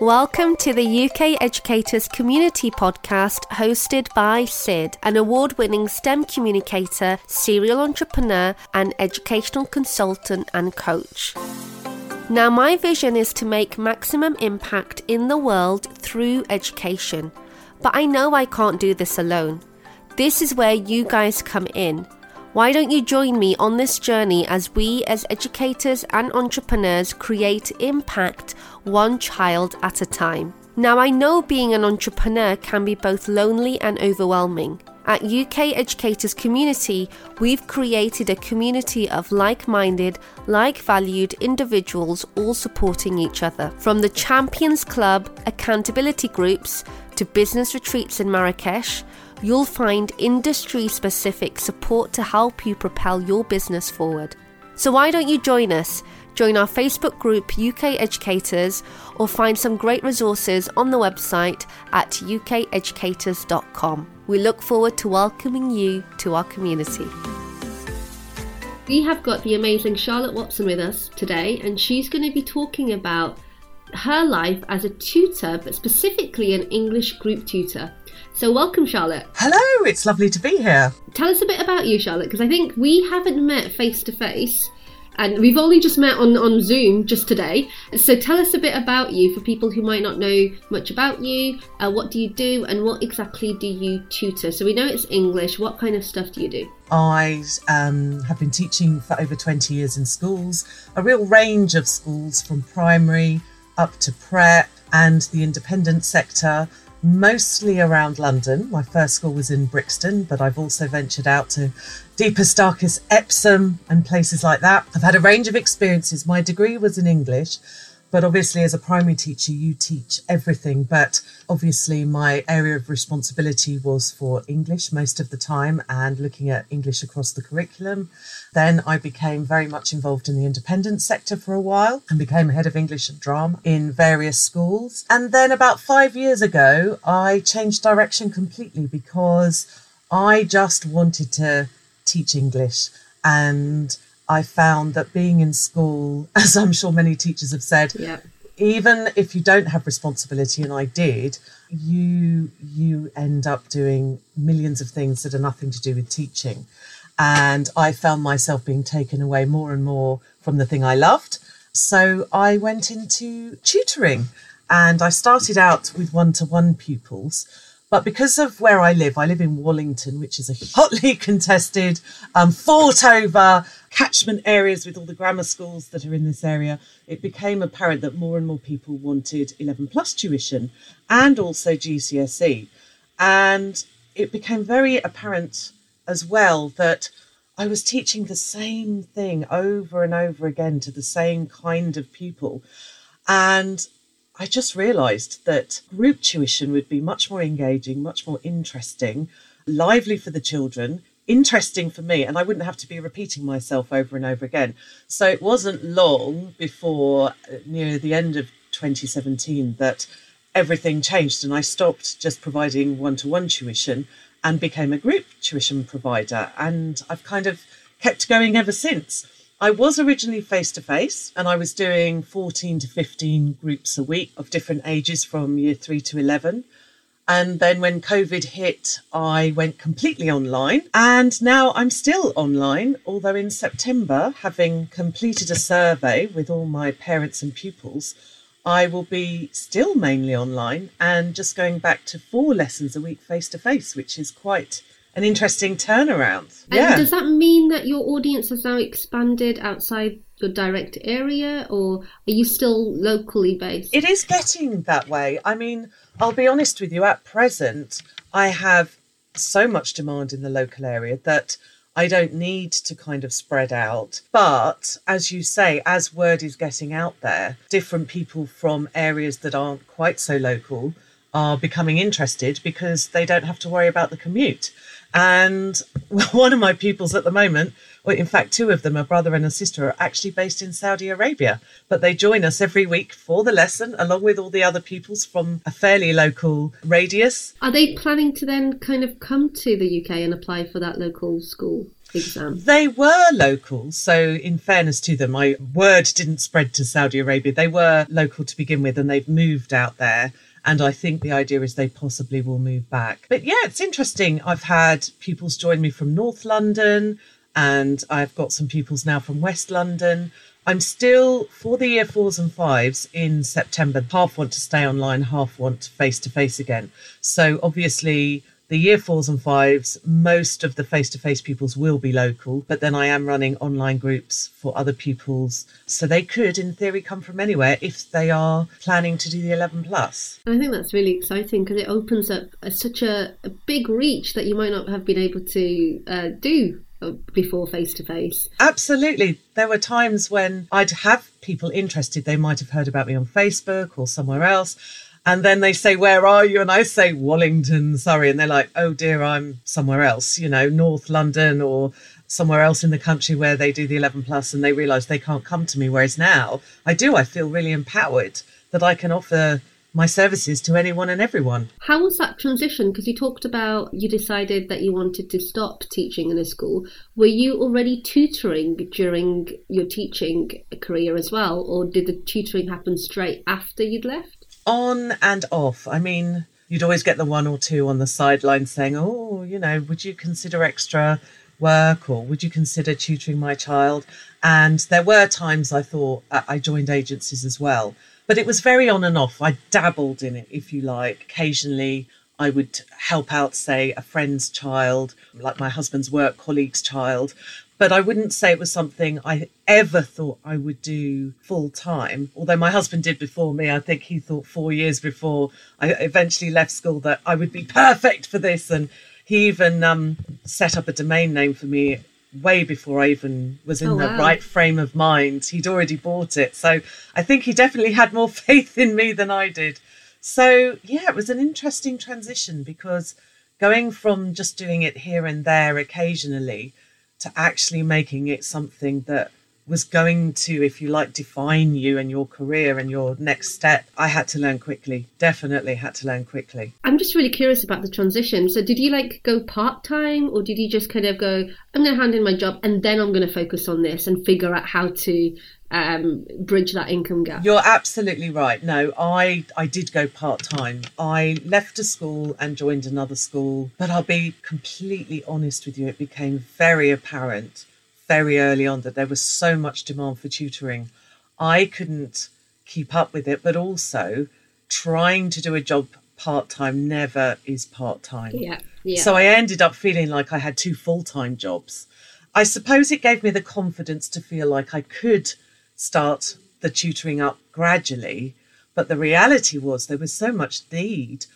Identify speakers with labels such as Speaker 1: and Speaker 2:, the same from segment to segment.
Speaker 1: Welcome to the UK Educators Community Podcast hosted by Sid, an award winning STEM communicator, serial entrepreneur, and educational consultant and coach. Now, my vision is to make maximum impact in the world through education, but I know I can't do this alone. This is where you guys come in. Why don't you join me on this journey as we, as educators and entrepreneurs, create impact one child at a time? Now, I know being an entrepreneur can be both lonely and overwhelming. At UK Educators Community, we've created a community of like minded, like valued individuals all supporting each other. From the Champions Club, accountability groups, to business retreats in Marrakesh, you'll find industry specific support to help you propel your business forward. So, why don't you join us? Join our Facebook group UK Educators or find some great resources on the website at ukeducators.com. We look forward to welcoming you to our community. We have got the amazing Charlotte Watson with us today, and she's going to be talking about her life as a tutor, but specifically an English group tutor. So, welcome, Charlotte.
Speaker 2: Hello, it's lovely to be here.
Speaker 1: Tell us a bit about you, Charlotte, because I think we haven't met face to face. And we've only just met on, on Zoom just today. So tell us a bit about you for people who might not know much about you. Uh, what do you do and what exactly do you tutor? So we know it's English. What kind of stuff do you do?
Speaker 2: I um, have been teaching for over 20 years in schools, a real range of schools from primary up to prep and the independent sector, mostly around London. My first school was in Brixton, but I've also ventured out to deepest, darkest Epsom and places like that. I've had a range of experiences. My degree was in English, but obviously, as a primary teacher, you teach everything. But obviously, my area of responsibility was for English most of the time and looking at English across the curriculum. Then I became very much involved in the independent sector for a while and became head of English and drama in various schools. And then about five years ago, I changed direction completely because I just wanted to teach English and I found that being in school, as I'm sure many teachers have said,
Speaker 1: Yeah.
Speaker 2: even if you don't have responsibility, and I did, you you end up doing millions of things that are nothing to do with teaching. And I found myself being taken away more and more from the thing I loved. So I went into tutoring and I started out with one to one pupils. But because of where I live, I live in Wallington, which is a hotly contested, um, fought over catchment areas with all the grammar schools that are in this area. It became apparent that more and more people wanted 11 plus tuition and also GCSE. And it became very apparent as well that I was teaching the same thing over and over again to the same kind of pupil. And I just realised that group tuition would be much more engaging, much more interesting, lively for the children, interesting for me, and I wouldn't have to be repeating myself over and over again. So it wasn't long before uh, near the end of 2017 that everything changed and I stopped just providing one to one tuition and became a group tuition provider. And I've kind of kept going ever since. I was originally face to face and I was doing 14 to 15 groups a week of different ages from year three to 11. And then when COVID hit, I went completely online. And now I'm still online, although in September, having completed a survey with all my parents and pupils, I will be still mainly online and just going back to four lessons a week face to face, which is quite an interesting turnaround.
Speaker 1: And
Speaker 2: yeah.
Speaker 1: does that mean that your audience has now expanded outside your direct area or are you still locally based?
Speaker 2: It is getting that way. I mean, I'll be honest with you, at present, I have so much demand in the local area that I don't need to kind of spread out. But as you say, as word is getting out there, different people from areas that aren't quite so local are becoming interested because they don't have to worry about the commute. And one of my pupils at the moment, Well, in fact, two of them, a brother and a sister, are actually based in Saudi Arabia, but they join us every week for the lesson, along with all the other pupils from a fairly local radius.
Speaker 3: Are they planning to then kind of come to the UK and apply for that local school? Exam.
Speaker 2: They were local, so in fairness to them, my word didn't spread to Saudi Arabia. They were local to begin with, and they've moved out there. And I think the idea is they possibly will move back. But yeah, it's interesting. I've had pupils join me from North London, and I've got some pupils now from West London. I'm still for the year fours and fives in September. Half want to stay online, half want face to face again. So obviously, the year fours and fives, most of the face to face pupils will be local, but then I am running online groups for other pupils. So they could, in theory, come from anywhere if they are planning to do the 11 plus.
Speaker 3: I think that's really exciting because it opens up a, such a, a, big reach that you might not have been able to uh, do uh, before face to face.
Speaker 2: Absolutely. There were times when I'd have people interested. They might have heard about me on Facebook or somewhere else and then they say, Where are you? And I say, Wallington, Surrey. And they're like, Oh dear, I'm somewhere else, you know, North London or somewhere else in the country where they do the 11 plus and they realize they can't come to me. Whereas now I do, I feel really empowered that I can offer my services to anyone and everyone.
Speaker 3: How was that transition? Because you talked about you decided that you wanted to stop teaching in a school. Were you already tutoring during your teaching career as well, or did the tutoring happen straight after you'd left?
Speaker 2: On and off. I mean, you'd always get the one or two on the sideline saying, Oh, you know, would you consider extra work or would you consider tutoring my child? And there were times I thought I joined agencies as well, but it was very on and off. I dabbled in it, if you like. Occasionally, I would help out, say, a friend's child, like my husband's work colleague's child but I wouldn't say it was something I ever thought I would do full time. Although my husband did before me, I think he thought four years before I eventually left school that I would be perfect for this. And he even um, set up a domain name for me way before I even was in oh, the wow. right frame of mind. He'd already bought it. So I think he definitely had more faith in me than I did. So yeah, it was an interesting transition because going from just doing it here and there occasionally to actually making it something that was going to, if you like, define you and your career and your next step, I had to learn quickly. Definitely had to learn quickly.
Speaker 3: I'm just really curious about the transition. So, did you like go part time or did you just kind of go, I'm going to hand in my job and then I'm going to focus on this and figure out how to um, bridge that income gap?
Speaker 2: You're absolutely right. No, I, I did go part time. I left a school and joined another school, but I'll be completely honest with you, it became very apparent very early on that there was so much demand for tutoring. I couldn't keep up with it, but also trying to do a job part time never is part time.
Speaker 3: Yeah, yeah.
Speaker 2: So I ended up feeling like I had two full time jobs. I suppose it gave me the confidence to feel like I could start the tutoring up gradually. But the reality was there was so much need.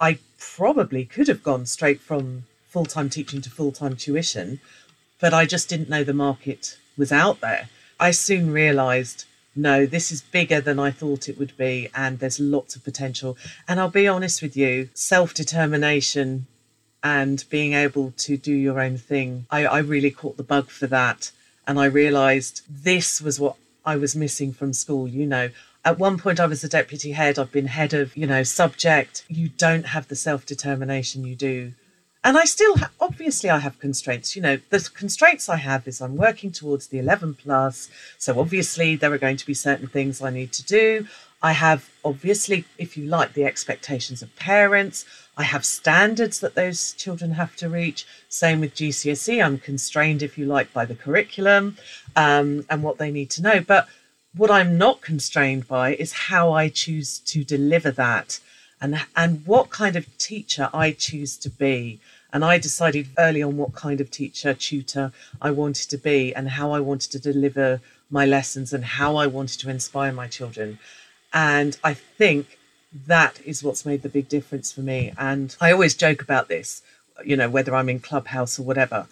Speaker 2: I probably could have gone straight from full time teaching to full time tuition but I just didn't know the market was out there. I soon realized no, this is bigger than I thought it would be, and there's lots of potential. And I'll be honest with you self determination and being able to do your own thing, I, I really caught the bug for that. And I realized this was what I was missing from school. You know, at one point I was the deputy head, I've been head of, you know, subject. You don't have the self determination you do and I still ha- obviously I have constraints. You know, the constraints I have is I'm working towards the 11 plus, so obviously there are going to be certain things I need to do. I have obviously, if you like, the expectations of parents. I have standards that those children have to reach. Same with GCSE. I'm constrained, if you like, by the curriculum um, and what they need to know. But what I'm not constrained by is how I choose to deliver that and and what kind of teacher I choose to be. And I decided early on what kind of teacher, tutor I wanted to be and how I wanted to deliver my lessons and how I wanted to inspire my children. And I think that is what's made the big difference for me. And I always joke about this, you know, whether I'm in Clubhouse or whatever.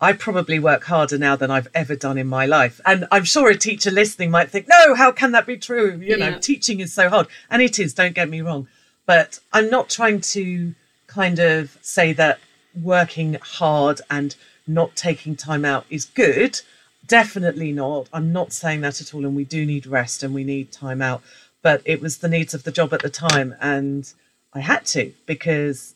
Speaker 2: I probably work harder now than I've ever done in my life. And I'm sure a teacher listening might think, no, how can that be true? You know, teaching is so hard. And it is, don't get me wrong. But I'm not trying to kind of say that working hard and not taking time out is good. definitely not. I'm not saying that at all. And we do need rest and we need time out. But it was the needs of the job at the time. And I had to because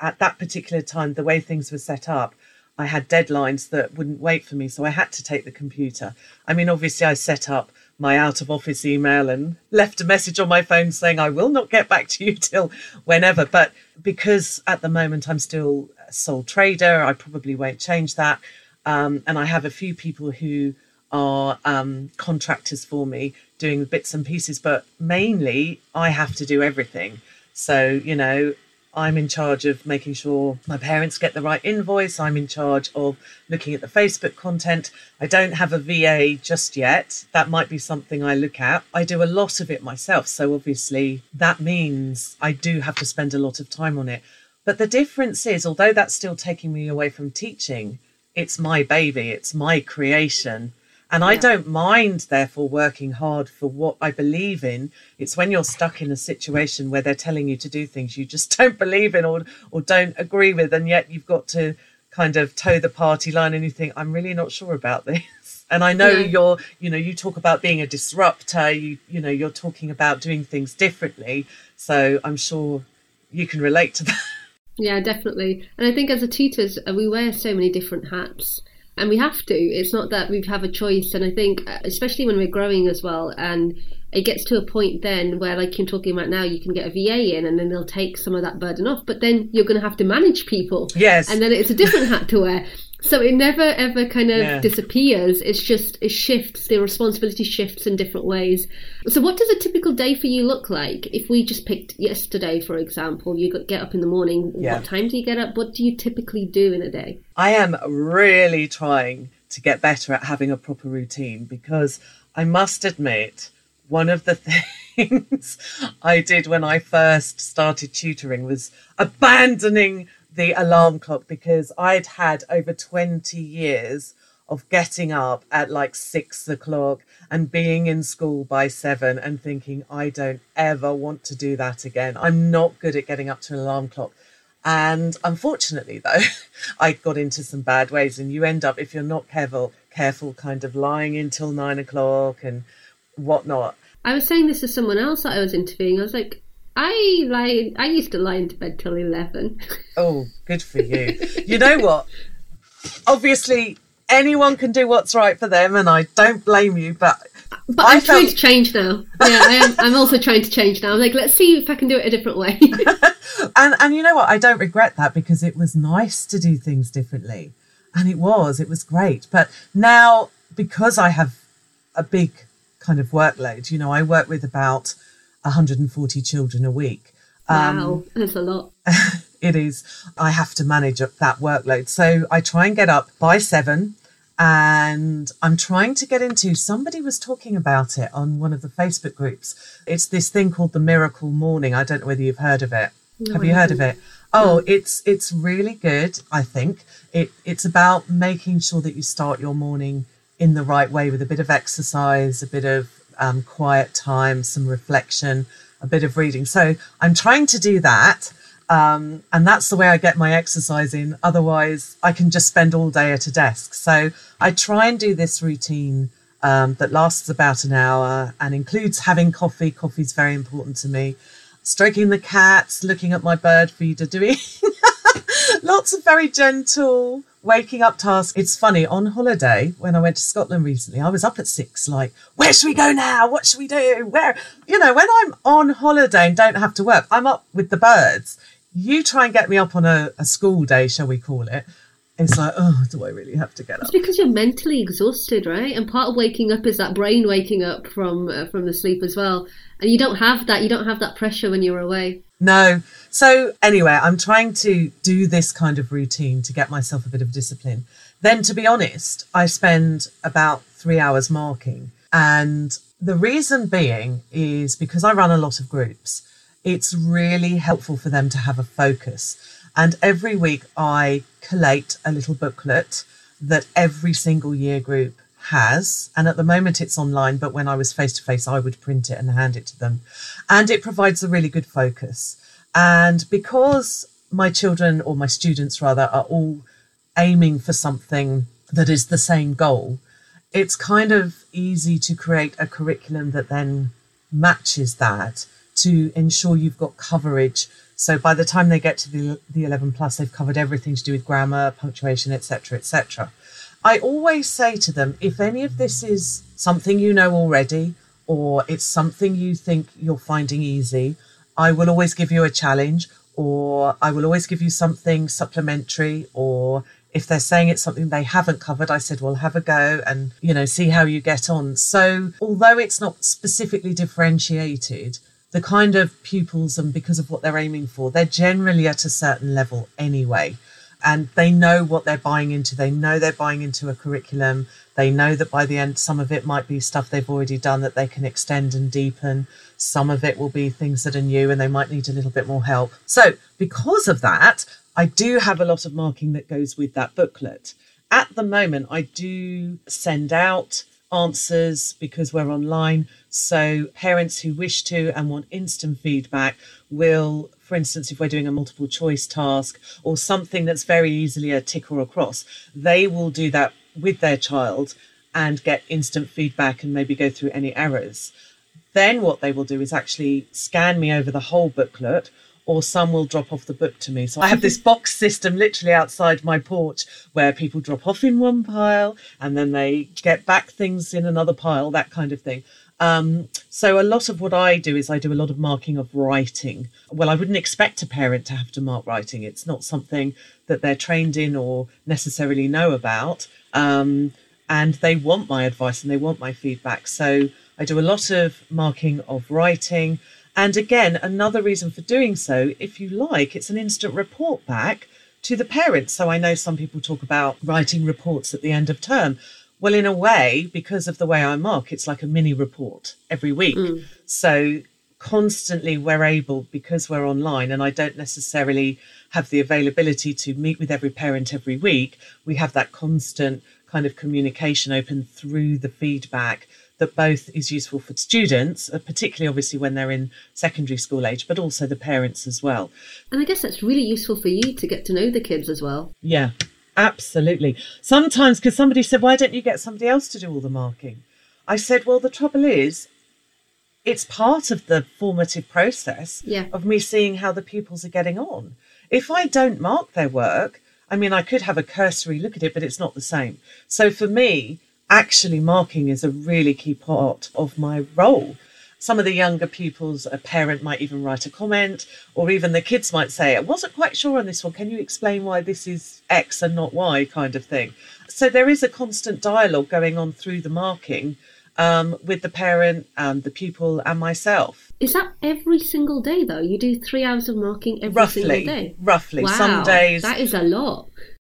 Speaker 2: at that particular time, the way things were set up, I had deadlines that wouldn't wait for me. So I had to take the computer. I mean, obviously, I set up my out of office email and left a message on my phone saying I will not get back to you till whenever. But because at the moment I'm still sole trader, I probably won't change that. Um, and I have a few people who are um, contractors for me doing bits and pieces, but mainly I have to do everything. So, you know, I'm in charge of making sure my parents get the right invoice. I'm in charge of looking at the Facebook content. I don't have a VA just yet. That might be something I look at. I do a lot of it myself. So obviously, that means I do have to spend a lot of time on it. But the difference is, although that's still taking me away from teaching, it's my baby, it's my creation. And I don't mind, therefore, working hard for what I believe in. It's when you're stuck in a situation where they're telling you to do things you just don't believe in or, or don't agree with, and yet you've got to kind of toe the party line and you think, I'm really not sure about this. And I know yeah. you're, you know, you talk about being a disruptor, you, you know, you're talking about doing things differently. So I'm sure you can relate to that.
Speaker 1: Yeah, definitely. And I think as a tutors, uh, we wear so many different hats and we have to. It's not that we have a choice. And I think, uh, especially when we're growing as well, and it gets to a point then where, like you're talking about now, you can get a VA in, and then they'll take some of that burden off. But then you're going to have to manage people.
Speaker 2: Yes,
Speaker 1: and then it's a different hat to wear. So it never ever kind of yeah. disappears. It's just it shifts. The responsibility shifts in different ways. So what does a typical day for you look like? If we just picked yesterday, for example, you get up in the morning. Yeah. What time do you get up? What do you typically do in a day?
Speaker 2: I am really trying to get better at having a proper routine because I must admit one of the things I did when I first started tutoring was abandoning the alarm clock because I'd had over 20 years of getting up at like six o'clock and being in school by seven and thinking, I don't ever want to do that again. I'm not good at getting up to an alarm clock. And unfortunately, though, I got into some bad ways, and you end up, if you're not careful, careful, kind of lying until nine o'clock and whatnot.
Speaker 1: I was saying this to someone else that I was interviewing. I was like, I lie. I used to lie into bed till eleven.
Speaker 2: Oh, good for you. you know what? Obviously, anyone can do what's right for them, and I don't blame you. But
Speaker 1: but I am felt... trying to change now. Yeah, I am. I'm also trying to change now. I'm like, let's see if I can do it a different way.
Speaker 2: and and you know what? I don't regret that because it was nice to do things differently, and it was. It was great. But now because I have a big kind of workload, you know, I work with about 140 children a week.
Speaker 1: Um, wow, that's a lot.
Speaker 2: it is. I have to manage that workload. So I try and get up by seven and I'm trying to get into somebody was talking about it on one of the Facebook groups. It's this thing called the miracle morning. I don't know whether you've heard of it. No, Have you heard of it? Oh, it's it's really good, I think. It it's about making sure that you start your morning in the right way with a bit of exercise, a bit of um, quiet time, some reflection, a bit of reading. So I'm trying to do that. Um, and that's the way I get my exercise in. Otherwise, I can just spend all day at a desk. So I try and do this routine um, that lasts about an hour and includes having coffee. Coffee is very important to me. Stroking the cats, looking at my bird feeder, doing lots of very gentle waking up task. It's funny, on holiday, when I went to Scotland recently, I was up at six, like, where should we go now? What should we do? Where, you know, when I'm on holiday and don't have to work, I'm up with the birds. You try and get me up on a, a school day, shall we call it? It's like, oh, do I really have to get up?
Speaker 1: It's because you're mentally exhausted, right? And part of waking up is that brain waking up from uh, from the sleep as well. And you don't have that. You don't have that pressure when you're away.
Speaker 2: No. So anyway, I'm trying to do this kind of routine to get myself a bit of discipline. Then, to be honest, I spend about three hours marking. And the reason being is because I run a lot of groups, it's really helpful for them to have a focus. And every week I collate a little booklet that every single year group has. And at the moment it's online, but when I was face to face, I would print it and hand it to them. And it provides a really good focus. And because my children, or my students rather, are all aiming for something that is the same goal, it's kind of easy to create a curriculum that then matches that to ensure you've got coverage. So by the time they get to the, the 11 plus, they've covered everything to do with grammar, punctuation, etc., etc. I always say to them, if any of this is something you know already, or it's something you think you're finding easy, I will always give you a challenge, or I will always give you something supplementary, or if they're saying it's something they haven't covered, I said, well, have a go and, you know, see how you get on. So, although it's not specifically differentiated, the kind of pupils and because of what they're aiming for, they're generally at a certain level anyway. And they know what they're buying into. They know they're buying into a curriculum. They know that by the end, some of it might be stuff they've already done that they can extend and deepen. Some of it will be things that are new and they might need a little bit more help. So, because of that, I do have a lot of marking that goes with that booklet. At the moment, I do send out answers because we're online. So, parents who wish to and want instant feedback will, for instance, if we're doing a multiple choice task or something that's very easily a tick or a cross, they will do that with their child and get instant feedback and maybe go through any errors. Then, what they will do is actually scan me over the whole booklet or some will drop off the book to me. So I have this box system literally outside my porch where people drop off in one pile and then they get back things in another pile, that kind of thing. Um, so a lot of what I do is I do a lot of marking of writing. Well, I wouldn't expect a parent to have to mark writing. It's not something that they're trained in or necessarily know about. Um, and they want my advice and they want my feedback. So I do a lot of marking of writing. And again, another reason for doing so, if you like, it's an instant report back to the parents. So I know some people talk about writing reports at the end of term. Well, in a way, because of the way I mark, it's like a mini report every week. Mm. So constantly we're able, because we're online and I don't necessarily have the availability to meet with every parent every week, we have that constant kind of communication open through the feedback that both is useful for students, uh, particularly obviously when they're in secondary school age, but also the parents as well.
Speaker 1: And I guess that's really useful for you to get to know the kids as well.
Speaker 2: Yeah, absolutely. Sometimes, because somebody said, why don't you get somebody else to do all the marking? I said, well, the trouble is, it's part of the formative process
Speaker 1: yeah.
Speaker 2: of me seeing how the pupils are getting on. If I don't mark their work, I mean, I could have a cursory look at it, but it's not the same. So for me, actually marking is a really key part of my role. Some of the younger pupils, a parent might even write a comment, or even the kids might say, I wasn't quite sure on this one. Can you explain why this is X and not Y kind of thing? So there is a constant dialogue going on through the marking um, with the parent and the pupil and myself.
Speaker 1: Is that every single day though? You do three hours of marking every
Speaker 2: roughly,
Speaker 1: single day?
Speaker 2: Roughly.
Speaker 1: Wow,
Speaker 2: Some days.
Speaker 1: That is a lot.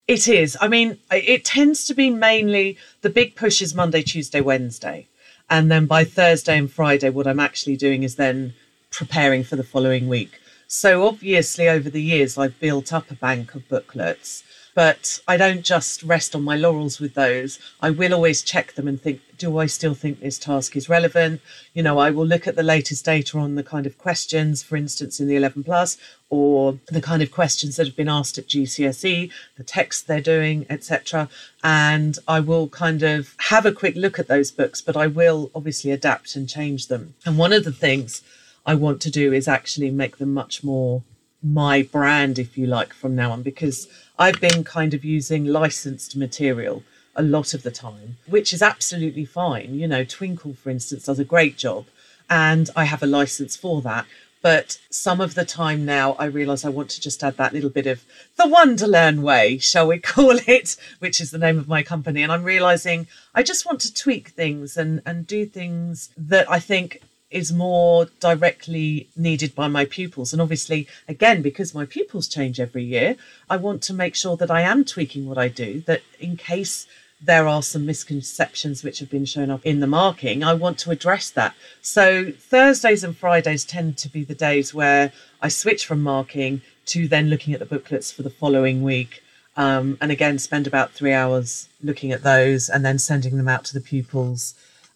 Speaker 2: It is. I mean, it tends to be mainly the big push is Monday, Tuesday, Wednesday. And then by Thursday and Friday, what I'm actually doing is then preparing for the following week. So obviously, over the years, I've built up a bank of booklets but I don't just rest on my laurels with those. I will always check them and think, do I still think this task is relevant? You know, I will look at the latest data on the kind of questions, for instance, in the 11 plus, or the kind of questions that have been asked at GCSE, the text they're doing, etc. And I will kind of have a quick look at those books, but I will obviously adapt and change them. And one of the things I want to do is actually make them much more my brand, if you like, from now on, because I've been kind of using licensed material a lot of the time, which is absolutely fine. You know, Twinkl, for instance, does a great job, and I have a license for that. But some of the time now, I realise I want to just add that little bit of the Wonderlearn way, shall we call it, which is the name of my company. And I'm realising I just want to tweak things and, and do things that I think is more directly needed by my pupils. And obviously, again, because my pupils change every year, I want to make sure that I am tweaking what I do, that in case there are some misconceptions which have been shown up in the marking, I want to address that. So Thursdays and Fridays tend to be the days where I switch from marking to then looking at the booklets for the following week. Um, and again, spend about three hours looking at those and then sending them out to the pupils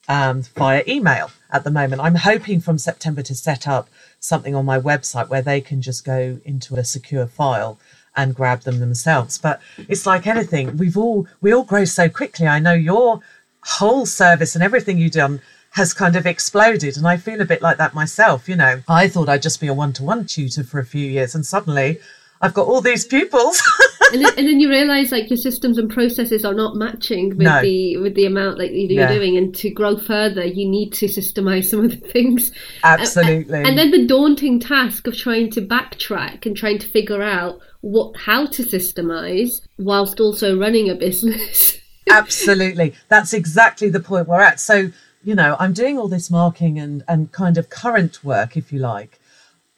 Speaker 2: um, via email at the moment. I'm hoping from September to set up something on my website where they can just go into a secure file and grab them themselves. But it's like anything, we've all we all grow so quickly. I know you're whole service and everything you've done has kind of exploded. And I feel a bit like that myself. You know, I thought I'd just be a one to one tutor for a few years, and suddenly I've got all these pupils.
Speaker 1: and, then, and then you realize like your systems and processes are not matching with
Speaker 2: No.
Speaker 1: the with the amount that you're
Speaker 2: Yeah.
Speaker 1: doing and to grow further you need to systemize some of the things
Speaker 2: Absolutely.
Speaker 1: and then the daunting task of trying to backtrack and trying to figure out what how to systemize whilst also running a business
Speaker 2: Absolutely. That's exactly the point we're at. So, you know, I'm doing all this marking and, and kind of current work, if you like.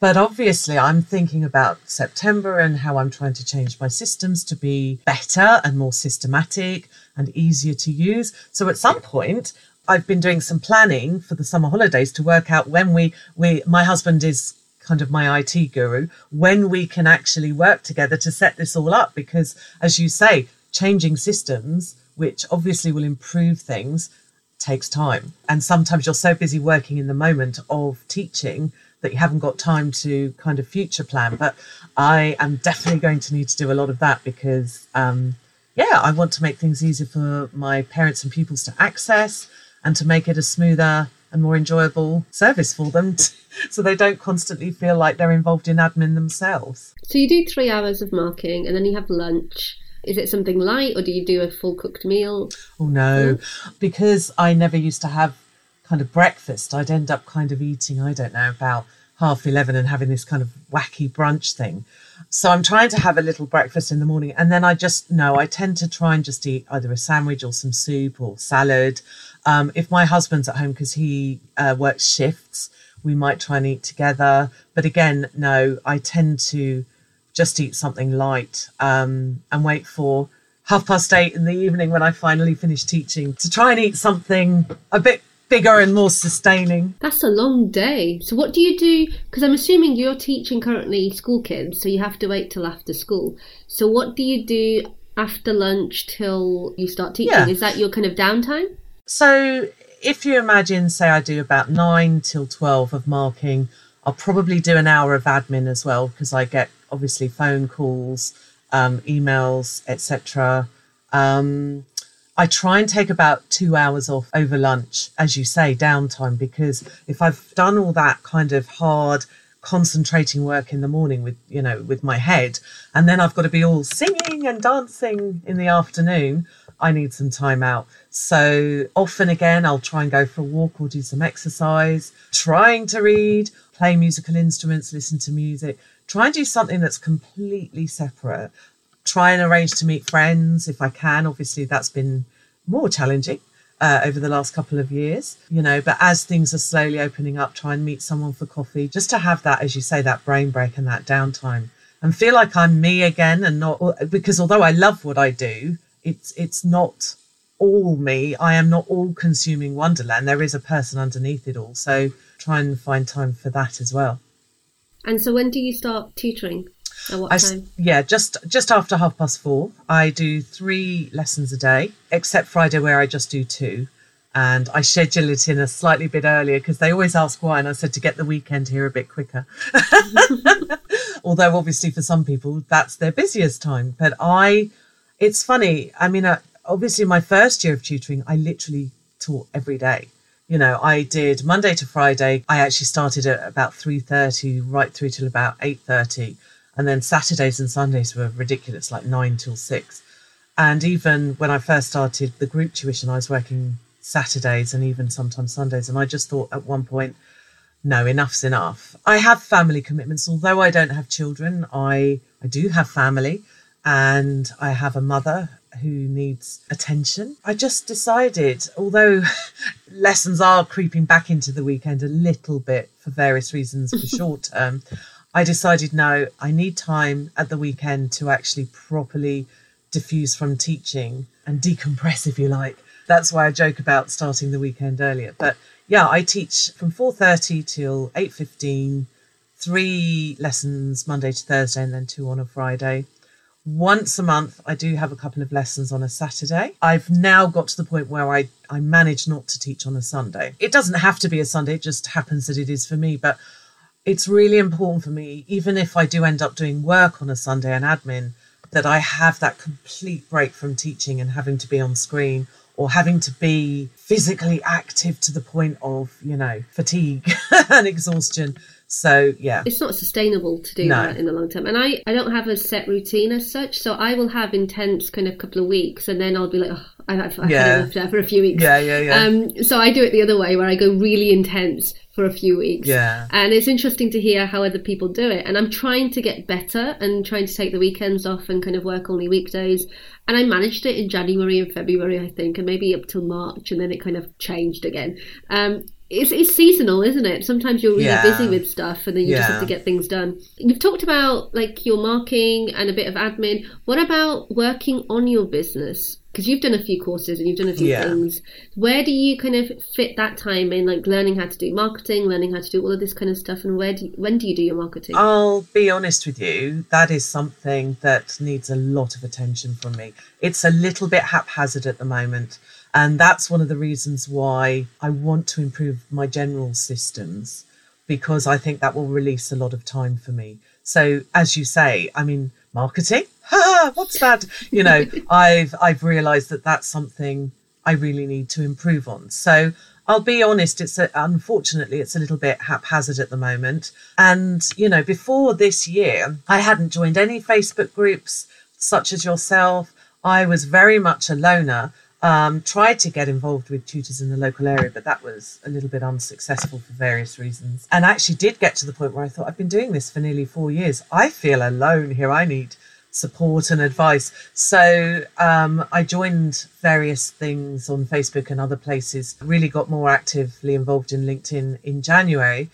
Speaker 2: But obviously, I'm thinking about September and how I'm trying to change my systems to be better and more systematic and easier to use. So at some point, I've been doing some planning for the summer holidays to work out when we, we my husband is kind of my IT guru, when we can actually work together to set this all up. Because as you say, changing systems, which obviously will improve things, takes time. And sometimes you're so busy working in the moment of teaching that you haven't got time to kind of future plan. But I am definitely going to need to do a lot of that because, um, yeah, I want to make things easier for my parents and pupils to access and to make it a smoother and more enjoyable service for them so they don't constantly feel like they're involved in admin themselves.
Speaker 1: so you do three hours of marking and then you have lunch is it something light or do you do a full cooked meal
Speaker 2: Oh no, because I never used to have kind of breakfast. I'd end up kind of eating, I don't know, about half 11 and having this kind of wacky brunch thing. So I'm trying to have a little breakfast in the morning. And then I just, no, I tend to try and just eat either a sandwich or some soup or salad. Um, if my husband's at home because he uh, works shifts, we might try and eat together. But again, no, I tend to just eat something light um, and wait for half past eight in the evening when I finally finish teaching to try and eat something a bit bigger and more sustaining.
Speaker 1: That's a long day. So what do you do? Because I'm assuming you're teaching currently school kids, so you have to wait till after school. So what do you do after lunch till you start teaching?
Speaker 2: Yeah.
Speaker 1: Is that your kind of downtime?
Speaker 2: So if you imagine, say, I do about nine till 12 of marking, I'll probably do an hour of admin as well because I get obviously phone calls, um, emails, etc. Um, I try and take about two hours off over lunch, as you say, downtime, because if I've done all that kind of hard concentrating work in the morning with, you know, with my head, and then I've got to be all singing and dancing in the afternoon, I need some time out. So often again, I'll try and go for a walk or do some exercise, trying to read, play musical instruments, listen to music, try and do something that's completely separate try and arrange to meet friends if I can. Obviously, that's been more challenging uh, over the last couple of years, you know. But as things are slowly opening up, try and meet someone for coffee just to have that, as you say, that brain break and that downtime and feel like I'm me again and not because although I love what I do, it's it's not all me. I am not all consuming wonderland. There is a person underneath it all. So try and find time for that as well.
Speaker 1: And so when do you start tutoring?
Speaker 2: I
Speaker 1: time?
Speaker 2: yeah, just just after half past four. I do three lessons a day, except Friday where I just do two, and I schedule it in a slightly bit earlier because they always ask why, and I said to get the weekend here a bit quicker. Although obviously for some people that's their busiest time, but I, it's funny. I mean, uh, obviously my first year of tutoring, I literally taught every day. You know, I did Monday to Friday. I actually started at about three thirty, right through till about eight thirty and then Saturdays and Sundays were ridiculous, like nine till six. And even when I first started the group tuition, I was working Saturdays and even sometimes Sundays. And I just thought at one point, no, enough's enough. I have family commitments, although I don't have children. I I do have family, and I have a mother who needs attention. I just decided, although lessons are creeping back into the weekend a little bit for various reasons for short term, I decided no, I need time at the weekend to actually properly diffuse from teaching and decompress, if you like. That's why I joke about starting the weekend earlier. But yeah, I teach from 4.30 till 8.15, three lessons Monday to Thursday and then two on a Friday. Once a month, I do have a couple of lessons on a Saturday. I've now got to the point where I, I manage not to teach on a Sunday. It doesn't have to be a Sunday, it just happens that it is for me. But it's really important for me, even if I do end up doing work on a Sunday and admin, that I have that complete break from teaching and having to be on screen or having to be physically active to the point of, you know, fatigue and exhaustion. So yeah,
Speaker 1: it's not sustainable to do no. that in the long term. And I, I don't have a set routine as such, so I will have intense kind of couple of weeks, and then I'll be like, oh, I've, I've yeah. had enough for a few weeks.
Speaker 2: Yeah, yeah, yeah.
Speaker 1: Um, so I do it the other way, where I go really intense for a few weeks.
Speaker 2: Yeah.
Speaker 1: And it's interesting to hear how other people do it. And I'm trying to get better and trying to take the weekends off and kind of work only weekdays. And I managed it in January and February, I think, and maybe up till March, and then it kind of changed again. Um, it's, it's seasonal, isn't it? Sometimes you're really yeah. busy with stuff and then you yeah. just have to get things done. You've talked about like your marking and a bit of admin. What about working on your business? Because you've done a few courses and you've done a few yeah. things. Where do you kind of fit that time in, like learning how to do marketing, learning how to do all of this kind of stuff? And where do you, when do you do your marketing?
Speaker 2: I'll be honest with you, that is something that needs a lot of attention from me. It's a little bit haphazard at the moment. And that's one of the reasons why I want to improve my general systems because I think that will release a lot of time for me. So, as you say, I mean, marketing, what's that? You know, I've I've realised that that's something I really need to improve on. So, I'll be honest, it's a, unfortunately it's a little bit haphazard at the moment. And you know, before this year, I hadn't joined any Facebook groups such as yourself. I was very much a loner. Um, tried to get involved with tutors in the local area, but that was a little bit unsuccessful for various reasons. And I actually did get to the point where I thought, I've been doing this for nearly four years. I feel alone here. I need support and advice. So um, I joined various things on Facebook and other places, really got more actively involved in LinkedIn in January.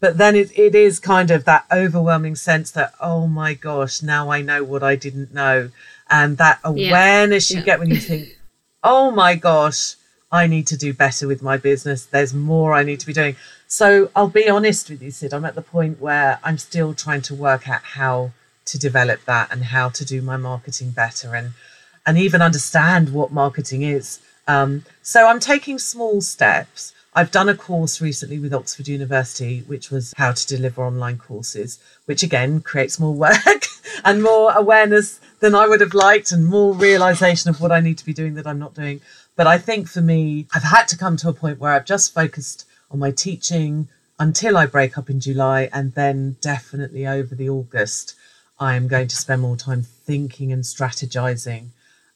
Speaker 2: But then it, it is kind of that overwhelming sense that, oh my gosh, now I know what I didn't know. And that awareness yeah. you yeah. get when you think, oh my gosh, I need to do better with my business. There's more I need to be doing. So I'll be honest with you, Sid. I'm at the point where I'm still trying to work out how to develop that and how to do my marketing better and and even understand what marketing is. Um, so I'm taking small steps. I've done a course recently with Oxford University, which was how to deliver online courses, which again creates more work and more awareness than I would have liked and more realization of what I need to be doing that I'm not doing. But I think for me, I've had to come to a point where I've just focused on my teaching until I break up in July. And then definitely over the August, I am going to spend more time thinking and strategizing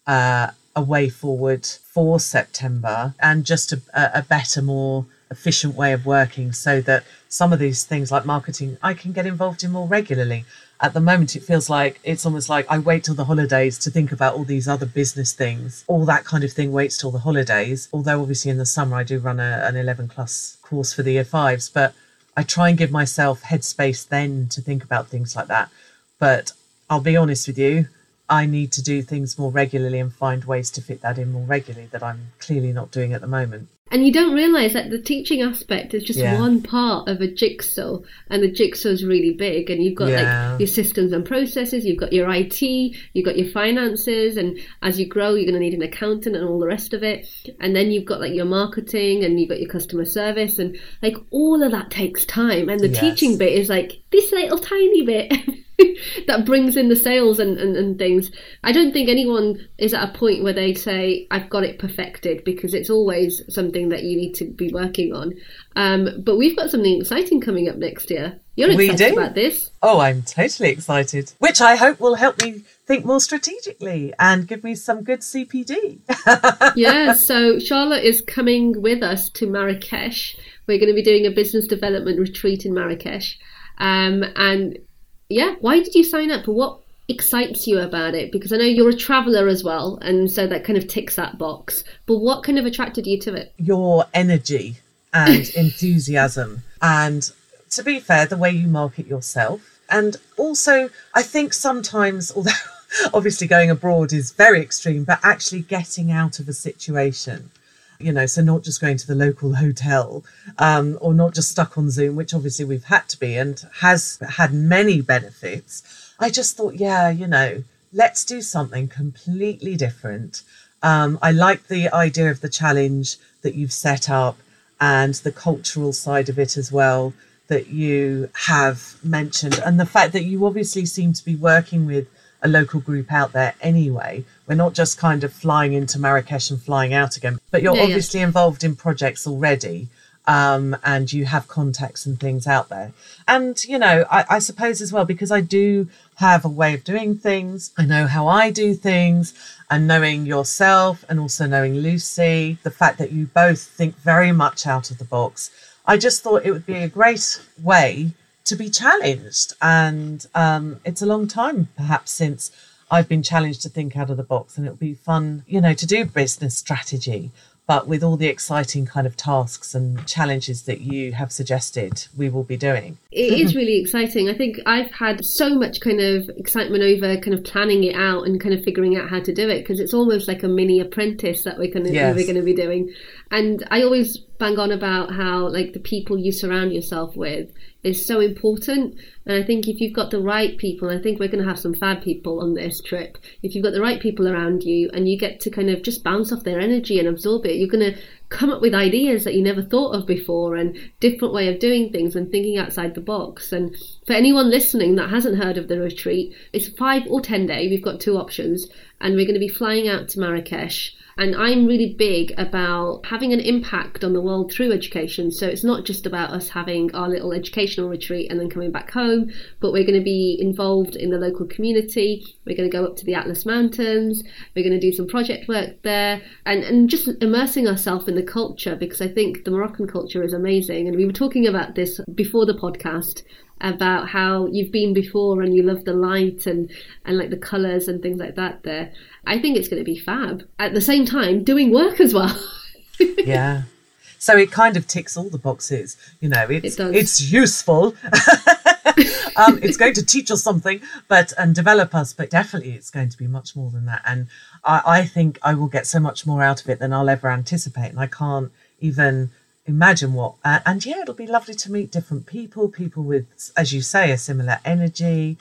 Speaker 2: uh, a way forward for September and just a, a better, more efficient way of working so that some of these things like marketing I can get involved in more regularly. At the moment, it feels like it's almost like I wait till the holidays to think about all these other business things. All that kind of thing waits till the holidays. Although, obviously, in the summer, I do run a, an 11 plus course for the year fives, but I try and give myself headspace then to think about things like that. But I'll be honest with you, I need to do things more regularly and find ways to fit that in more regularly that I'm clearly not doing at the moment.
Speaker 1: And you don't realise that the teaching aspect is just yeah. one part of a jigsaw, and the jigsaw is really big. And you've got yeah. like your systems and processes, you've got your IT, you've got your finances, and as you grow, you're going to need an accountant and all the rest of it. And then you've got like your marketing, and you've got your customer service, and like all of that takes time. And the yes. teaching bit is like this little tiny bit. that brings in the sales and, and, and things. I don't think anyone is at a point where they say, I've got it perfected, because it's always something that you need to be working on. Um, but we've got something exciting coming up next year. You're excited about this.
Speaker 2: Oh, I'm totally excited, which I hope will help me think more strategically and give me some good CPD.
Speaker 1: yeah, so Charlotte is coming with us to Marrakesh. We're going to be doing a business development retreat in Marrakesh. Um, and yeah, why did you sign up? What excites you about it? Because I know you're a traveller as well, and so that kind of ticks that box. But what kind of attracted you to it?
Speaker 2: Your energy and enthusiasm, and to be fair, the way you market yourself, and also I think sometimes, although obviously going abroad is very extreme, but actually getting out of a situation you know, so not just going to the local hotel um, or not just stuck on Zoom, which obviously we've had to be and has had many benefits. I just thought, yeah, you know, let's do something completely different. Um, I like the idea of the challenge that you've set up and the cultural side of it as well that you have mentioned, and the fact that you obviously seem to be working with a local group out there anyway. We're not just kind of flying into Marrakesh and flying out again, but you're
Speaker 1: Yeah, yeah.
Speaker 2: obviously involved in projects already. Um, and you have contacts and things out there. And, you know, I, I suppose as well, because I do have a way of doing things, I know how I do things, and knowing yourself and also knowing Lucy, the fact that you both think very much out of the box, I just thought it would be a great way to be challenged. And um, it's a long time, perhaps, since I've been challenged to think out of the box, and it'll be fun, you know, to do business strategy. But with all the exciting kind of tasks and challenges that you have suggested, we will be doing.
Speaker 1: It is really exciting. I think I've had so much kind of excitement over kind of planning it out and kind of figuring out how to do it because it's almost like a mini apprentice that we're going to
Speaker 2: Yes.
Speaker 1: we're going to be doing. And I always bang on about how like the people you surround yourself with is so important. And I think if you've got the right people, I think we're going to have some fab people on this trip. If you've got the right people around you and you get to kind of just bounce off their energy and absorb it, you're going to come up with ideas that you never thought of before and different way of doing things and thinking outside the box. And for anyone listening that hasn't heard of the retreat, it's five or ten day. We've got two options, and we're going to be flying out to Marrakesh. And I'm really big about having an impact on the world through education. So it's not just about us having our little educational retreat and then coming back home, but we're going to be involved in the local community. We're going to go up to the Atlas Mountains. We're going to do some project work there and, and just immersing ourselves in the culture because I think the Moroccan culture is amazing. And we were talking about this before the podcast about how you've been before and you love the light and, and like the colours and things like that there. I think it's going to be fab. At the same time, doing work as well.
Speaker 2: Yeah. So it kind of ticks all the boxes. You know, it's
Speaker 1: does.
Speaker 2: it's useful. um, it's going to teach us something, but and develop us. But definitely, it's going to be much more than that. And I, I think I will get so much more out of it than I'll ever anticipate. And I can't even imagine what. Uh, and yeah, it'll be lovely to meet different people, people with, as you say, a similar energy.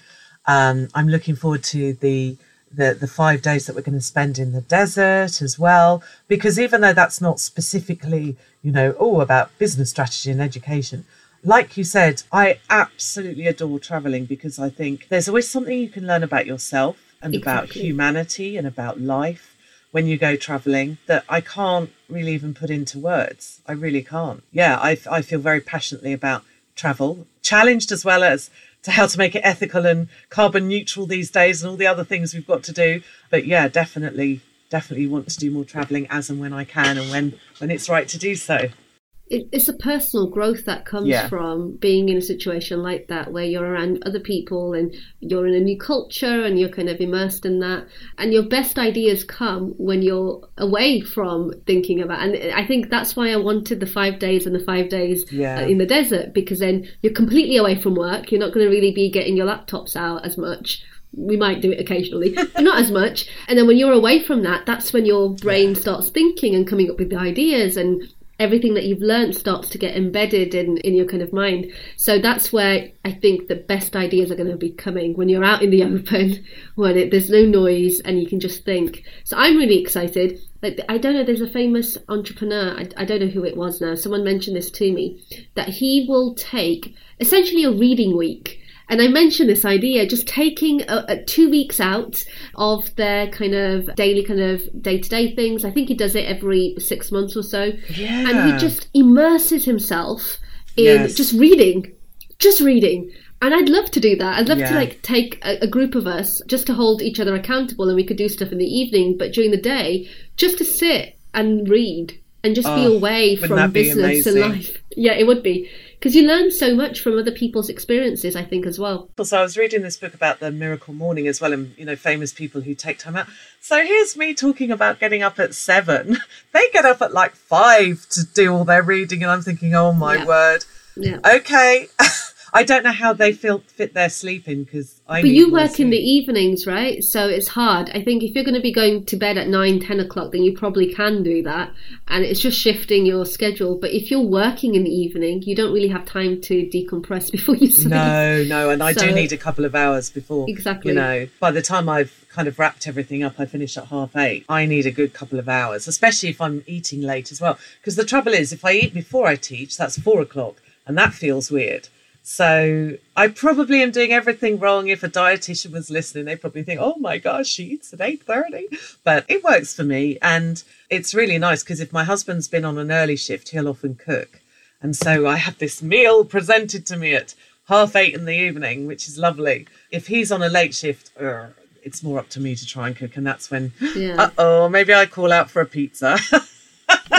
Speaker 2: Um, I'm looking forward to the the the five days that we're going to spend in the desert as well because even though that's not specifically you know all about business strategy and education like you said i absolutely adore traveling because i think there's always something you can learn about yourself and about humanity and about life when you go traveling that i can't really even put into words. I really can't. Yeah i, I feel very passionately about travel. Challenged as well as to how to make it ethical and carbon neutral these days and all the other things we've got to do. But yeah definitely definitely want to do more traveling as and when i can and when when it's right to do so
Speaker 1: it, it's a personal growth that comes
Speaker 2: Yeah.
Speaker 1: from being in a situation like that where you're around other people and you're in a new culture and you're kind of immersed in that and your best ideas come when you're away from thinking about and i think that's why i wanted the five days and the five days
Speaker 2: Yeah.
Speaker 1: uh, in the desert because then you're completely away from work you're not going to really be getting your laptops out as much we might do it occasionally, but not as much. And then when you're away from that, that's when your brain starts thinking and coming up with the ideas and everything that you've learned starts to get embedded in, in your kind of mind. So that's where I think the best ideas are going to be coming when you're out in the open, when it, there's no noise and you can just think. So I'm really excited. Like I don't know, there's a famous entrepreneur. I, I don't know who it was now. Someone mentioned this to me that he will take essentially a reading week. And I mentioned this idea, just taking a, a two weeks out of their kind of daily kind of day to day things. I think he does it every six months or so. And he just immerses himself in
Speaker 2: Yes.
Speaker 1: just reading, just reading. And I'd love to do that. I'd love
Speaker 2: Yeah.
Speaker 1: to like take a, a group of us just to hold each other accountable and we could do stuff in the evening, but during the day, just to sit and read and just be
Speaker 2: Oh,
Speaker 1: away from business and life. Yeah, it would be. Because you learn so much from other people's experiences, I think, as well.
Speaker 2: So I was reading this book about the miracle morning as well, and you know, famous people who take time out. So here's me talking about getting up at seven. They get up at like five to do all their reading, and I'm thinking, oh my
Speaker 1: Yeah.
Speaker 2: word.
Speaker 1: Yeah.
Speaker 2: Okay, I don't know how they feel fit their sleep in because I.
Speaker 1: But you work in the evenings, right? So it's hard. I think if you're going to be going to bed at nine, ten o'clock, then you probably can do that. And it's just shifting your schedule. But if you're working in the evening, you don't really have time to decompress before you sleep.
Speaker 2: No, no, and I do need a couple of hours before.
Speaker 1: Exactly.
Speaker 2: You know, by the time I've kind of wrapped everything up, I finish at half eight. I need a good couple of hours, especially if I'm eating late as well. Because the trouble is, if I eat before I teach, that's four o'clock, and that feels weird. So I probably am doing everything wrong. If a dietitian was listening, they'd probably think, "Oh my gosh, she eats at eight 30. But it works for me, and it's really nice because if my husband's been on an early shift, he'll often cook, and so I have this meal presented to me at half eight in the evening, which is lovely. If he's on a late shift, it's more up to me to try and cook, and that's when, yeah. uh oh, maybe I call out for a pizza.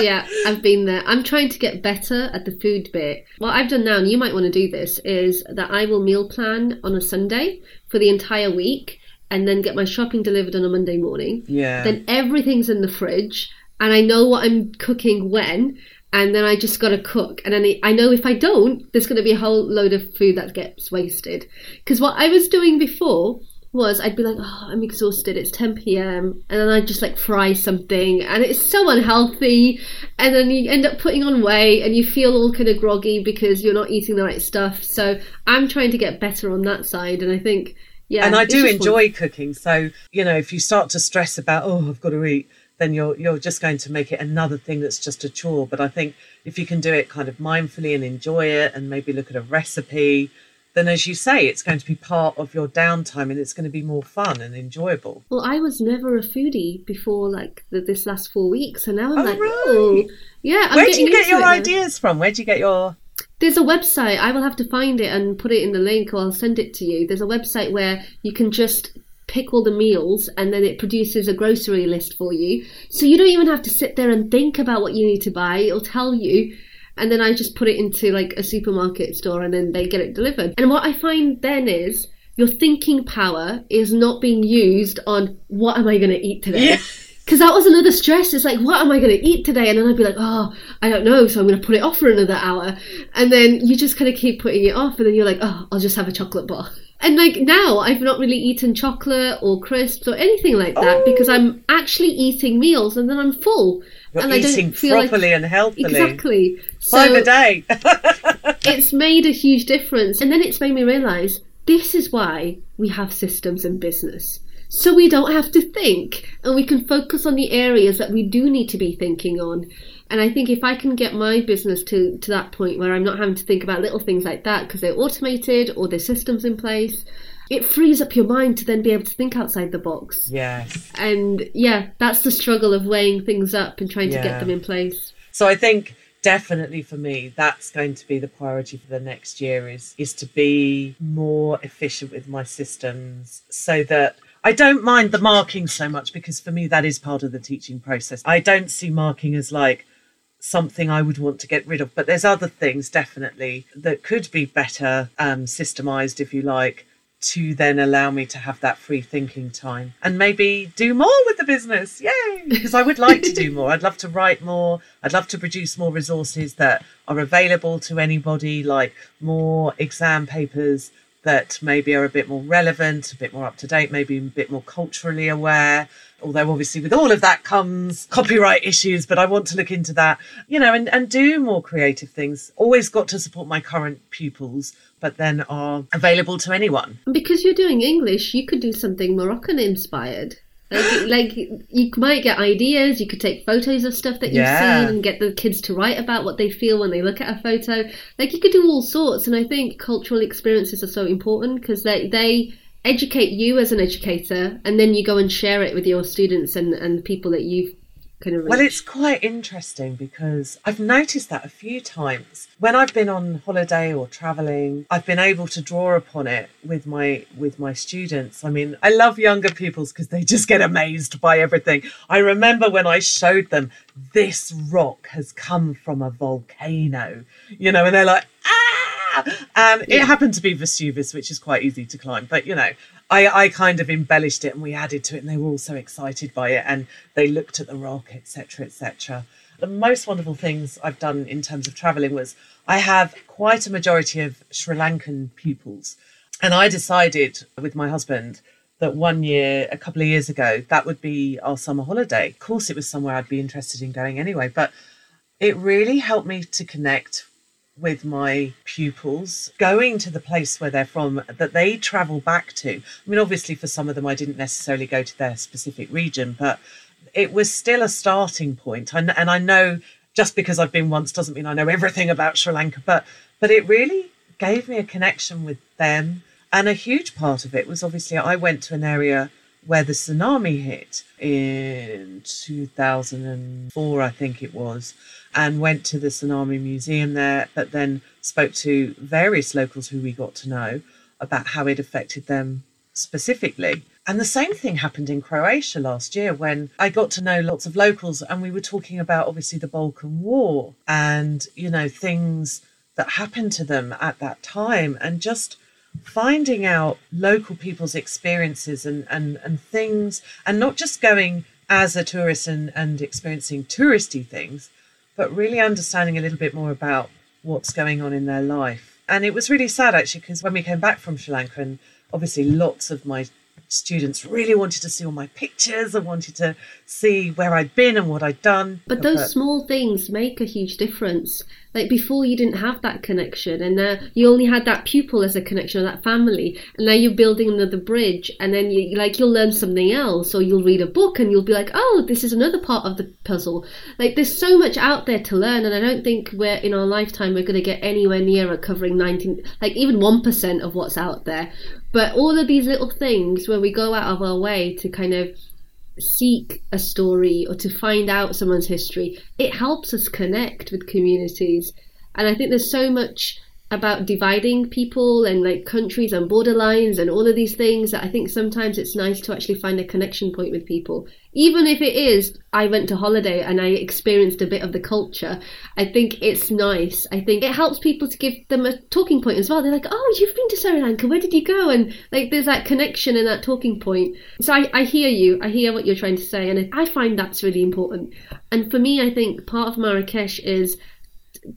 Speaker 1: yeah, I've been there. I'm trying to get better at the food bit. What I've done now, and you might want to do this, is that I will meal plan on a Sunday for the entire week and then get my shopping delivered on a Monday morning.
Speaker 2: Yeah.
Speaker 1: Then everything's in the fridge and I know what I'm cooking when and then I just got to cook. And then I know if I don't, there's going to be a whole load of food that gets wasted. Because what I was doing before was I'd be like, oh, I'm exhausted. It's 10 p.m. And then I'd just like fry something, and it's so unhealthy. And then you end up putting on weight, and you feel all kind of groggy because you're not eating the right stuff. So I'm trying to get better on that side, and I think. Yeah,
Speaker 2: and I do enjoy fun. cooking. So, you know, if you start to stress about, oh, I've got to eat, then you're you're just going to make it another thing that's just a chore. But I think if you can do it kind of mindfully and enjoy it and maybe look at a recipe then as you say, it's going to be part of your downtime and it's going to be more fun and enjoyable.
Speaker 1: Well, I was never a foodie before like the, this last four weeks, and now I'm oh, like, right. oh, yeah. I'm
Speaker 2: Where do you get your ideas from? Where do you get your
Speaker 1: there's a website. I will have to find it and put it in the link, or I'll send it to you. There's a website where you can just pick all the meals and then it produces a grocery list for you. So you don't even have to sit there and think about what you need to buy. It'll tell you and then I just put it into like a supermarket store and then they get it delivered. And what I find then is your thinking power is not being used on what am I going to eat today? Because that was another stress. It's like, what am I going to eat today? And then I'd be like, oh, I don't know. So I'm going to put it off for another hour. And then you just kind of keep putting it off. And then you're like, oh, I'll just have a chocolate bar. And like now, I've not really eaten chocolate or crisps or anything like that oh. because I'm oh. actually eating meals and then I'm full.
Speaker 2: You're
Speaker 1: and
Speaker 2: eating I don't feel properly
Speaker 1: like,
Speaker 2: and healthily.
Speaker 1: Exactly.
Speaker 2: Five so a day.
Speaker 1: it's made a huge difference. And then it's made me realise this is why we have systems in business. So we don't have to think and we can focus on the areas that we do need to be thinking on. And I think if I can get my business to, to that point where I'm not having to think about little things like that because they're automated or there's systems in place, it frees up your mind to then be able to think outside the box.
Speaker 2: Yes.
Speaker 1: And yeah, that's the struggle of weighing things up and trying yeah. to get them in place.
Speaker 2: So I think definitely for me that's going to be the priority for the next year is is to be more efficient with my systems so that I don't mind the marking so much because for me that is part of the teaching process. I don't see marking as like something I would want to get rid of, but there's other things definitely that could be better um, systemized, if you like to then allow me to have that free thinking time and maybe do more with the business. Yay! Because I would like to do more. I'd love to write more. I'd love to produce more resources that are available to anybody, like more exam papers that maybe are a bit more relevant, a bit more up to date, maybe a bit more culturally aware. Although obviously with all of that comes copyright issues, but I want to look into that, you know, and, and do more creative things. Always got to support my current pupils but then are available to anyone.
Speaker 1: Because you're doing English, you could do something Moroccan inspired. Like, like you might get ideas. You could take photos of stuff that you've yeah. seen and get the kids to write about what they feel when they look at a photo. Like you could do all sorts, and I think cultural experiences are so important because they they educate you as an educator, and then you go and share it with your students and and people that you've kind of
Speaker 2: well it's quite interesting because i've noticed that a few times. When i've been on holiday or traveling i've been able to draw upon it with my with my students. I mean i love younger pupils because they just get amazed by everything. I remember when i showed them this rock has come from a volcano you know and they're like ah! And yeah. it happened to be vesuvius which is quite easy to climb but you know I, I kind of embellished it and we added to it and they were all so excited by it and they looked at the rock etc etc the most wonderful things i've done in terms of traveling was i have quite a majority of sri lankan pupils and i decided with my husband that one year a couple of years ago that would be our summer holiday. Of course it was somewhere i'd be interested in going anyway but it really helped me to connect with my pupils going to the place where they're from that they travel back to. I mean, obviously, for some of them, I didn't necessarily go to their specific region, but it was still a starting point. And, and I know just because I've been once doesn't mean I know everything about Sri Lanka, but but it really gave me a connection with them. And a huge part of it was obviously I went to an area where the tsunami hit in 2004, I think it was, and went to the Tsunami Museum there, but then spoke to various locals who we got to know about how it affected them specifically. And the same thing happened in Croatia last year when I got to know lots of locals and we were talking about obviously the Balkan War and, you know, things that happened to them at that time and just finding out local people's experiences and, and, and things and not just going as a tourist and, and experiencing touristy things, but really understanding a little bit more about what's going on in their life. And it was really sad actually because when we came back from Sri Lanka and obviously lots of my students really wanted to see all my pictures and wanted to see where I'd been and what I'd done.
Speaker 1: But those but, small things make a huge difference. Like before, you didn't have that connection, and now you only had that pupil as a connection, or that family, and now you're building another bridge, and then you like you'll learn something else, or you'll read a book, and you'll be like, oh, this is another part of the puzzle. Like there's so much out there to learn, and I don't think we're in our lifetime we're going to get anywhere near covering 19, like even one percent of what's out there. But all of these little things where we go out of our way to kind of seek a story or to find out someone's history, it helps us connect with communities. And I think there's so much about dividing people and like countries and borderlines and all of these things that I think sometimes it's nice to actually find a connection point with people. Even if it is, I went to holiday and I experienced a bit of the culture, I think it's nice. I think it helps people to give them a talking point as well. They're like, oh, you've been to Sri Lanka, where did you go? And like there's that connection and that talking point. So I, I hear you, I hear what you're trying to say, and I find that's really important. And for me, I think part of Marrakesh is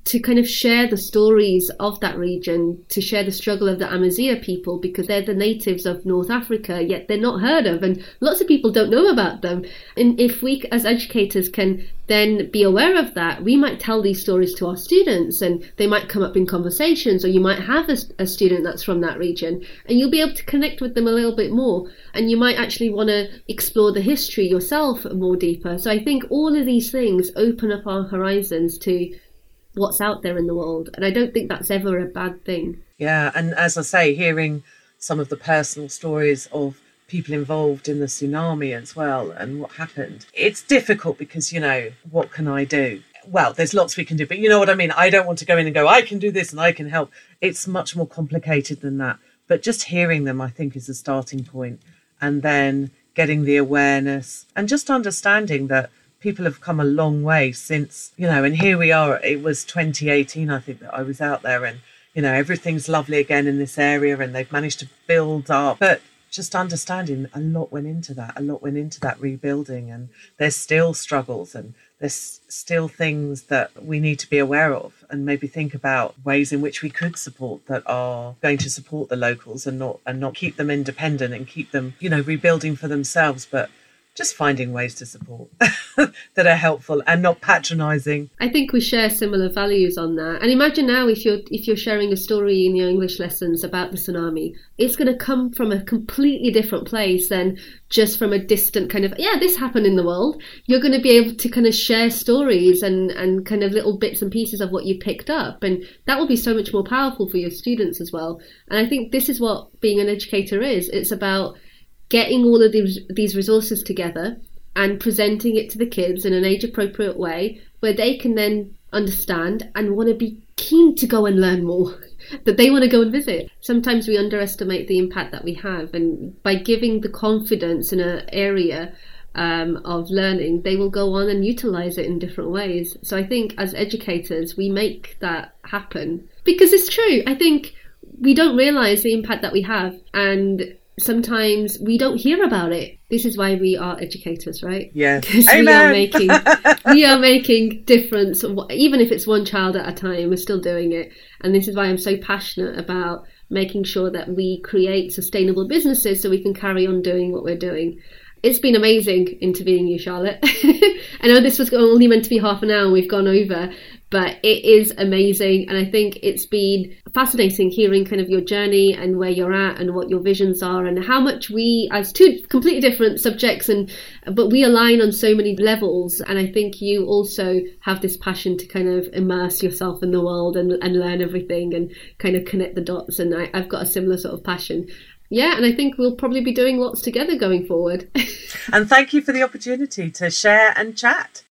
Speaker 1: to kind of share the stories of that region, to share the struggle of the Amazigh people, because they're the natives of North Africa, yet they're not heard of, and lots of people don't know about them. And if we, as educators, can then be aware of that, we might tell these stories to our students, and they might come up in conversations, or you might have a, a student that's from that region, and you'll be able to connect with them a little bit more, and you might actually want to explore the history yourself more deeper. So I think all of these things open up our horizons to what's out there in the world. And I don't think that's ever a bad thing.
Speaker 2: Yeah. And as I say, hearing some of the personal stories of people involved in the tsunami as well and what happened, it's difficult because, you know, what can I do? Well, there's lots we can do, but you know what I mean? I don't want to go in and go, I can do this and I can help. It's much more complicated than that. But just hearing them, I think, is a starting point. And then getting the awareness and just understanding that people have come a long way since, you know, and here we are. It was 2018, I think, that I was out there, and, you know, everything's lovely again in this area, and they've managed to build up. But just understanding a lot went into that, a lot went into that rebuilding, and there's still struggles and there's still things that we need to be aware of and maybe think about ways in which we could support that are going to support the locals and not and not keep them independent and keep them you know rebuilding for themselves but just finding ways to support that are helpful and not patronizing.
Speaker 1: I think we share similar values on that. And imagine now if you're if you're sharing a story in your english lessons about the tsunami. It's going to come from a completely different place than just from a distant kind of yeah this happened in the world. You're going to be able to kind of share stories and and kind of little bits and pieces of what you picked up. And that will be so much more powerful for your students as well. And i think this is what being an educator is. It's about getting all of these, these resources together and presenting it to the kids in an age appropriate way where they can then understand and want to be keen to go and learn more that they want to go and visit. Sometimes we underestimate the impact that we have and by giving the confidence in an area um, of learning they will go on and utilize it in different ways. So i think as educators we make that happen. Because it's true i think we don't realize the impact that we have and sometimes we don't hear about it. This is why we are educators, right?
Speaker 2: Yes.
Speaker 1: Because we are making we are making difference. Even if it's one child at a time, we're still doing it. And this is why I'm so passionate about making sure that we create sustainable businesses so we can carry on doing what we're doing. It's been amazing interviewing you, Charlotte. I know this was only meant to be half an hour and we've gone over,
Speaker 4: but it is amazing. And I think it's been fascinating hearing kind of your journey and where you're at and what your visions are and how much we, as two completely different subjects, and but we align on so many levels. And I think you also have this passion to kind of immerse yourself in the world and, and learn everything and kind of connect the dots. And I, I've got a similar sort of passion. Yeah, and I think we'll probably be doing lots together going forward.
Speaker 2: and thank you for the opportunity to share and chat.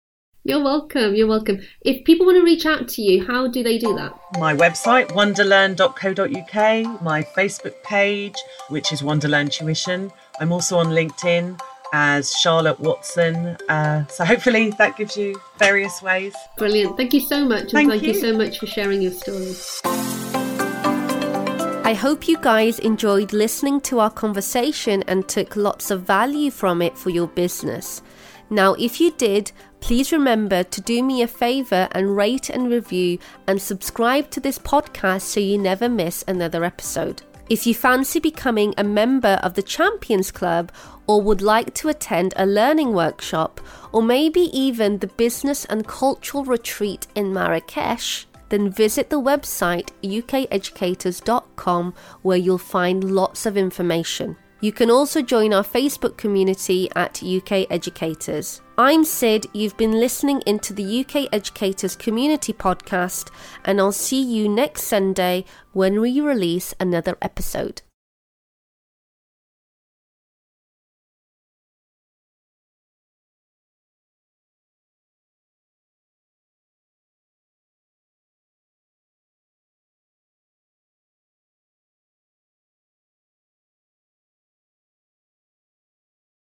Speaker 4: You're welcome. You're welcome. If people want to reach out to you, how do they do that?
Speaker 2: My website, wonderlearn.co.uk, my Facebook page, which is Wonderlearn Tuition. I'm also on LinkedIn as Charlotte Watson. Uh, so hopefully that gives you various ways.
Speaker 4: Brilliant. Thank you so much. And thank, thank you. you so much for sharing your story.
Speaker 1: I hope you guys enjoyed listening to our conversation and took lots of value from it for your business. Now, if you did, please remember to do me a favor and rate and review and subscribe to this podcast so you never miss another episode. If you fancy becoming a member of the Champions Club or would like to attend a learning workshop or maybe even the business and cultural retreat in Marrakesh, then visit the website ukeducators.com where you'll find lots of information. You can also join our Facebook community at UK Educators. I'm Sid, you've been listening into the UK Educators Community Podcast, and I'll see you next Sunday when we release another episode.